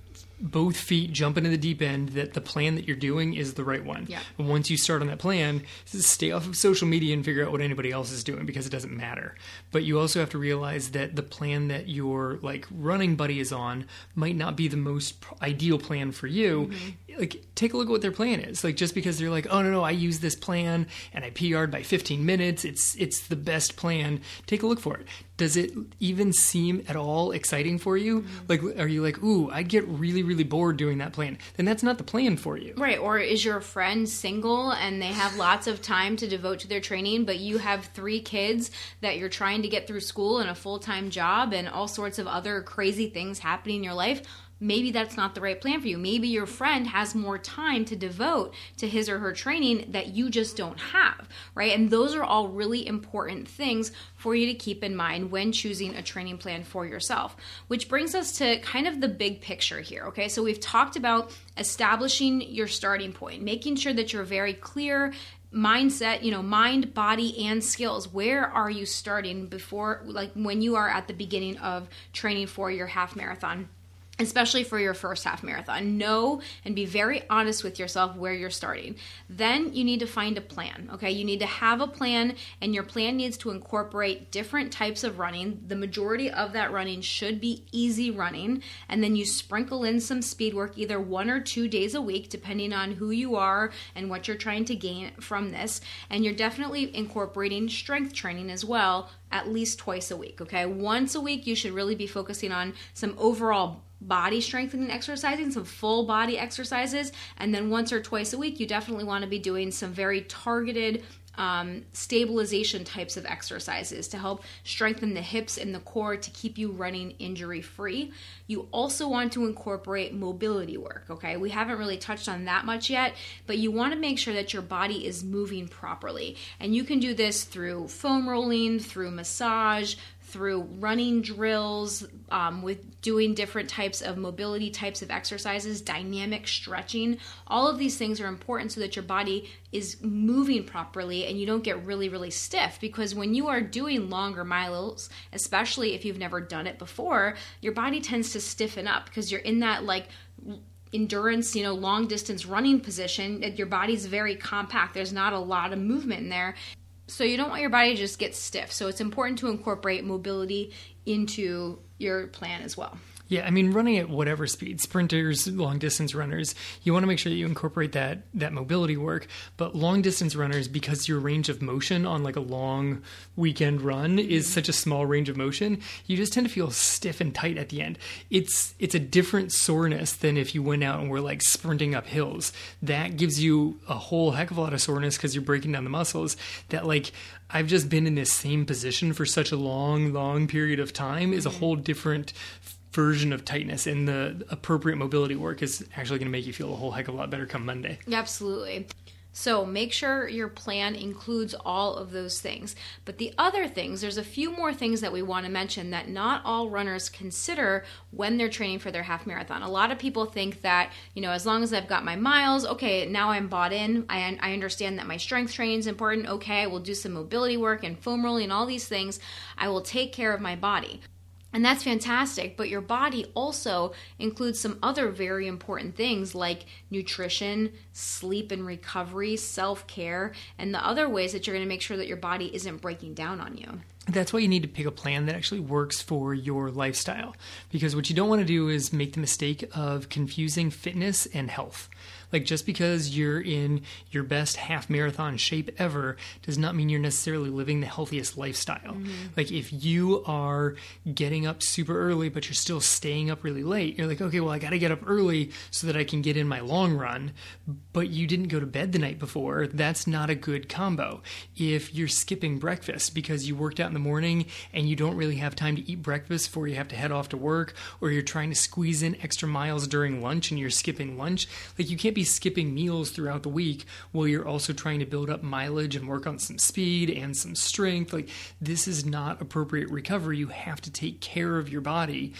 both feet jump into the deep end that the plan that you're doing is the right one. Yeah. And once you start on that plan, stay off of social media and figure out what anybody else is doing because it doesn't matter. But you also have to realize that the plan that your like running buddy is on might not be the most ideal plan for you. Mm-hmm. Like take a look at what their plan is. Like just because they're like, "Oh no, no, I use this plan and I PR'd by 15 minutes, it's it's the best plan." Take a look for it does it even seem at all exciting for you? Like, are you like, ooh, I'd get really, really bored doing that plan? Then that's not the plan for you. Right. Or is your friend single and they have lots of time to devote to their training, but you have three kids that you're trying to get through school and a full time job and all sorts of other crazy things happening in your life? Maybe that's not the right plan for you. Maybe your friend has more time to devote to his or her training that you just don't have, right? And those are all really important things for you to keep in mind when choosing a training plan for yourself. Which brings us to kind of the big picture here, okay? So we've talked about establishing your starting point, making sure that you're very clear mindset you know mind body and skills where are you starting before like when you are at the beginning of training for your half marathon especially for your first half marathon. Know and be very honest with yourself where you're starting. Then you need to find a plan, okay? You need to have a plan, and your plan needs to incorporate different types of running. The majority of that running should be easy running, and then you sprinkle in some speed work either one or two days a week, depending on who you are and what you're trying to gain from this. And you're definitely incorporating strength training as well at least twice a week, okay? Once a week, you should really be focusing on some overall body strengthening exercising, some full body exercises, and then once or twice a week, you definitely want to be doing some very targeted um, stabilization types of exercises to help strengthen the hips and the core to keep you running injury free. You also want to incorporate mobility work, okay? We haven't really touched on that much yet, but you want to make sure that your body is moving properly. And you can do this through foam rolling, through massage, through running drills, um, with doing different types of mobility types of exercises, dynamic stretching. All of these things are important so that your body is moving properly and you don't get really, really stiff. Because when you are doing longer miles, especially if you've never done it before, your body tends to stiffen up because you're in that like endurance, you know, long distance running position, your body's very compact. There's not a lot of movement in there. So you don't want your body to just get stiff. So it's important to incorporate mobility into your plan as well. Yeah, I mean, running at whatever speed, sprinters, long distance runners, you want to make sure that you incorporate that that mobility work. But long distance runners, because your range of motion on like a long weekend run is such a small range of motion, you just tend to feel stiff and tight at the end. It's it's a different soreness than if you went out and were like sprinting up hills. That gives you a whole heck of a lot of soreness because you're breaking down the muscles. That like I've just been in this same position for such a long, long period of time is a mm-hmm. whole different version of tightness and the appropriate mobility work is actually going to make you feel a whole heck of a lot better come Monday. Absolutely. So make sure your plan includes all of those things. But the other things, there's a few more things that we want to mention that not all runners consider when they're training for their half marathon. A lot of people think that, you know, as long as I've got my miles, okay, now I'm bought in. I, I understand that my strength training is important. Okay, I will do some mobility work and foam rolling and all these things. I will take care of my body. And that's fantastic, but your body also includes some other very important things like nutrition, sleep and recovery, self care, and the other ways that you're going to make sure that your body isn't breaking down on you. That's why you need to pick a plan that actually works for your lifestyle. Because what you don't want to do is make the mistake of confusing fitness and health. Like just because you're in your best half marathon shape ever does not mean you're necessarily living the healthiest lifestyle. Mm-hmm. Like if you are getting up super early but you're still staying up really late, you're like, okay, well I got to get up early so that I can get in my long run, but you didn't go to bed the night before. That's not a good combo. If you're skipping breakfast because you worked out in the morning and you don't really have time to eat breakfast before you have to head off to work or you're trying to squeeze in extra miles during lunch and you're skipping lunch, like you can't be be skipping meals throughout the week while you're also trying to build up mileage and work on some speed and some strength. Like, this is not appropriate recovery. You have to take care of your body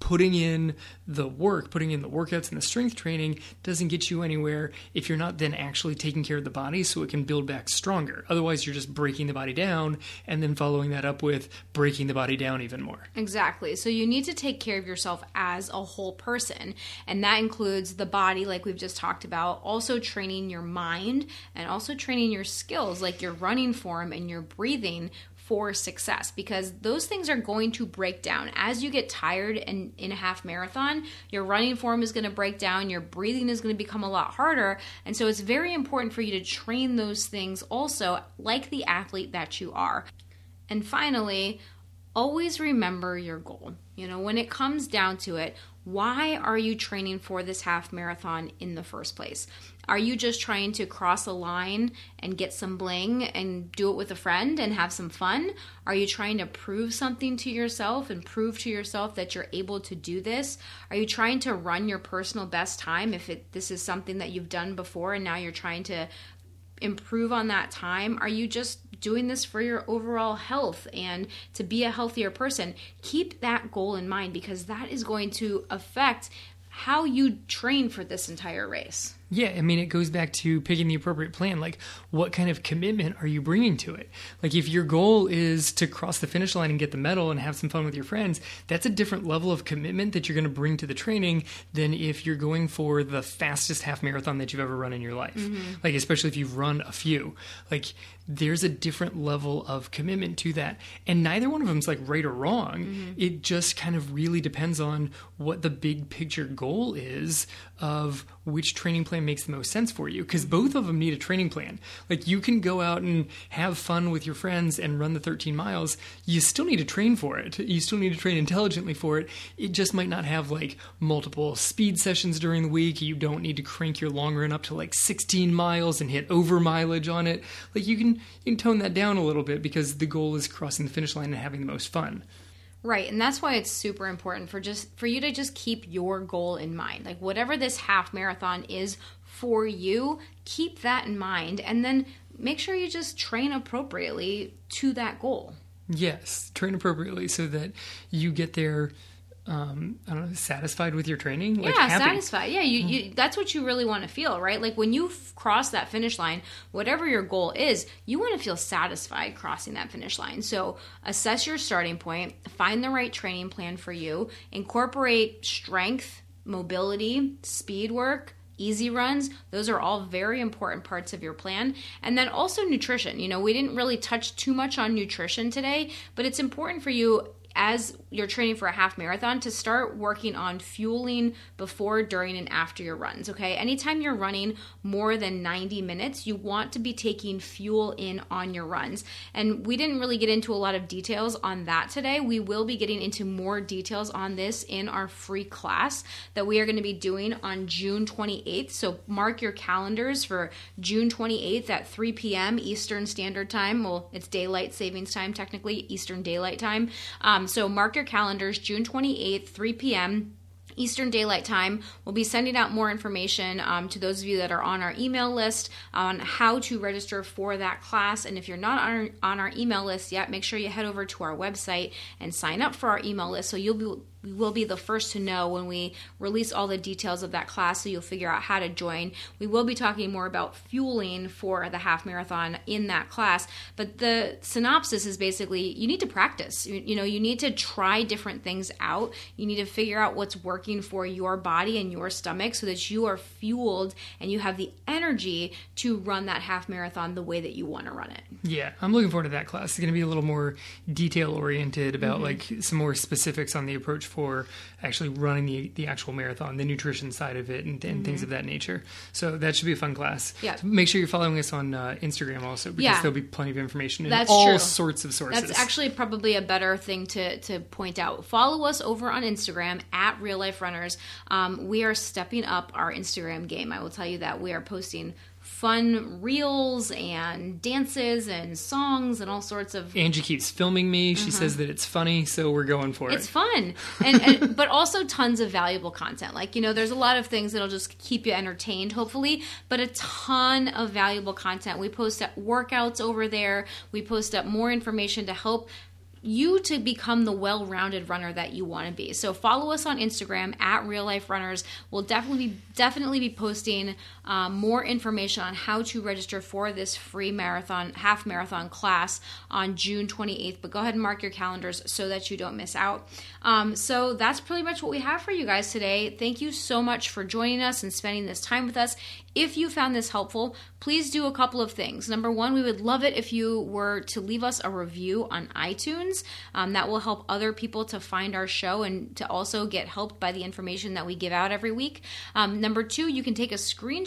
putting in the work, putting in the workouts and the strength training doesn't get you anywhere if you're not then actually taking care of the body so it can build back stronger. Otherwise, you're just breaking the body down and then following that up with breaking the body down even more. Exactly. So you need to take care of yourself as a whole person. And that includes the body, like we've just talked about, also training your mind and also training your skills, like your running form and your breathing for success because those things are going to break down as you get tired and in a half marathon your running form is going to break down your breathing is going to become a lot harder and so it's very important for you to train those things also like the athlete that you are and finally always remember your goal. You know, when it comes down to it, why are you training for this half marathon in the first place? Are you just trying to cross a line and get some bling and do it with a friend and have some fun? Are you trying to prove something to yourself and prove to yourself that you're able to do this? Are you trying to run your personal best time if it, this is something that you've done before and now you're trying to improve on that time? Are you just doing this for your overall health and to be a healthier person? Keep that goal in mind because that is going to affect how you train for this entire race. Yeah, I mean, it goes back to picking the appropriate plan. Like, what kind of commitment are you bringing to it? Like, if your goal is to cross the finish line and get the medal and have some fun with your friends, that's a different level of commitment that you're going to bring to the training than if you're going for the fastest half marathon that you've ever run in your life. Mm-hmm. Like, especially if you've run a few. Like, there's a different level of commitment to that. And neither one of them is like right or wrong. Mm-hmm. It just kind of really depends on what the big picture goal is of which training plan makes the most sense for you because both of them need a training plan. Like you can go out and have fun with your friends and run the 13 miles. You still need to train for it. You still need to train intelligently for it. It just might not have like multiple speed sessions during the week. You don't need to crank your long run up to like 16 miles and hit over mileage on it. Like you can you can tone that down a little bit because the goal is crossing the finish line and having the most fun. Right, and that's why it's super important for just for you to just keep your goal in mind. Like whatever this half marathon is for you, keep that in mind and then make sure you just train appropriately to that goal. Yes, train appropriately so that you get there um, I don't know, satisfied with your training? Like yeah, happy. satisfied. Yeah, you, you, that's what you really want to feel, right? Like when you f- cross that finish line, whatever your goal is, you want to feel satisfied crossing that finish line. So assess your starting point, find the right training plan for you, incorporate strength, mobility, speed work, easy runs those are all very important parts of your plan and then also nutrition you know we didn't really touch too much on nutrition today but it's important for you as you're training for a half marathon to start working on fueling before, during, and after your runs. Okay. Anytime you're running more than 90 minutes, you want to be taking fuel in on your runs. And we didn't really get into a lot of details on that today. We will be getting into more details on this in our free class that we are going to be doing on June 28th. So mark your calendars for June 28th at 3 p.m. Eastern Standard Time. Well, it's daylight savings time, technically, Eastern Daylight Time. Um, so mark your calendars, June 28th, 3 p.m. Eastern Daylight Time. We'll be sending out more information um, to those of you that are on our email list on how to register for that class. And if you're not on our, on our email list yet, make sure you head over to our website and sign up for our email list so you'll be we will be the first to know when we release all the details of that class so you'll figure out how to join. We will be talking more about fueling for the half marathon in that class, but the synopsis is basically you need to practice. You, you know, you need to try different things out. You need to figure out what's working for your body and your stomach so that you are fueled and you have the energy to run that half marathon the way that you want to run it. Yeah, I'm looking forward to that class. It's going to be a little more detail oriented about mm-hmm. like some more specifics on the approach for actually running the, the actual marathon, the nutrition side of it, and, and mm-hmm. things of that nature. So that should be a fun class. Yeah. So make sure you're following us on uh, Instagram also, because yeah. there'll be plenty of information in That's all true. sorts of sources. That's actually probably a better thing to, to point out. Follow us over on Instagram at Real Life Runners. Um, we are stepping up our Instagram game. I will tell you that we are posting fun reels and dances and songs and all sorts of. Angie keeps filming me. She uh-huh. says that it's funny, so we're going for it's it. It's fun, <laughs> and, and but also tons of valuable content. Like you know, there's a lot of things that'll just keep you entertained, hopefully, but a ton of valuable content. We post up workouts over there. We post up more information to help you to become the well-rounded runner that you want to be. So follow us on Instagram at Real Life Runners. We'll definitely be, definitely be posting um, more information on how to register for this free marathon half marathon class on June 28th. But go ahead and mark your calendars so that you don't miss out. Um, so that's pretty much what we have for you guys today. Thank you so much for joining us and spending this time with us. If you found this helpful, please do a couple of things. Number one, we would love it if you were to leave us a review on iTunes. Um, that will help other people to find our show and to also get helped by the information that we give out every week. Um, number two, you can take a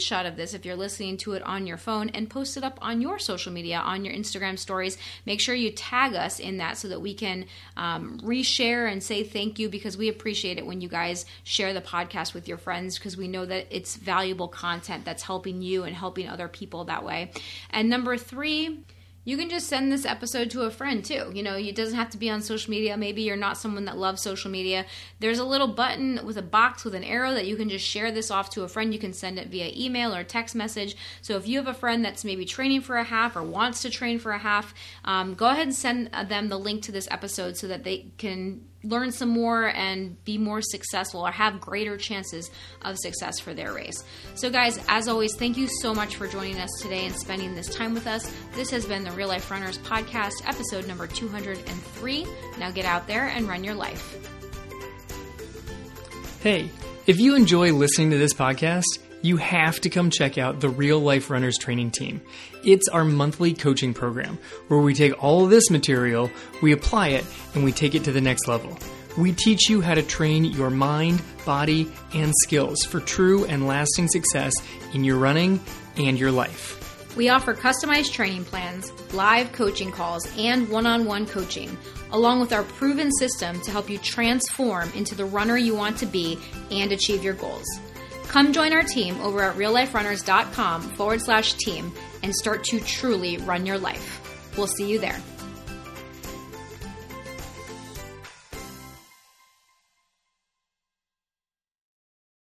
screenshot of this if you're listening to it on your phone and post it up on your social media, on your Instagram stories. Make sure you tag us in that so that we can um, reshare and say thank you because we appreciate it when you guys share the podcast with your friends because we know that it's valuable content that's helping you and helping other people that way. And number three, you can just send this episode to a friend too. You know, it doesn't have to be on social media. Maybe you're not someone that loves social media. There's a little button with a box with an arrow that you can just share this off to a friend. You can send it via email or text message. So if you have a friend that's maybe training for a half or wants to train for a half, um, go ahead and send them the link to this episode so that they can learn some more and be more successful or have greater chances of success for their race. So, guys, as always, thank you so much for joining us today and spending this time with us. This has been the Real Life Runners Podcast, episode number 203. Now get out there and run your life. Hey, if you enjoy listening to this podcast, you have to come check out the Real Life Runners Training Team. It's our monthly coaching program where we take all of this material, we apply it, and we take it to the next level. We teach you how to train your mind, body, and skills for true and lasting success in your running and your life. We offer customized training plans, live coaching calls, and one on one coaching, along with our proven system to help you transform into the runner you want to be and achieve your goals. Come join our team over at realliferunners.com forward slash team and start to truly run your life. We'll see you there.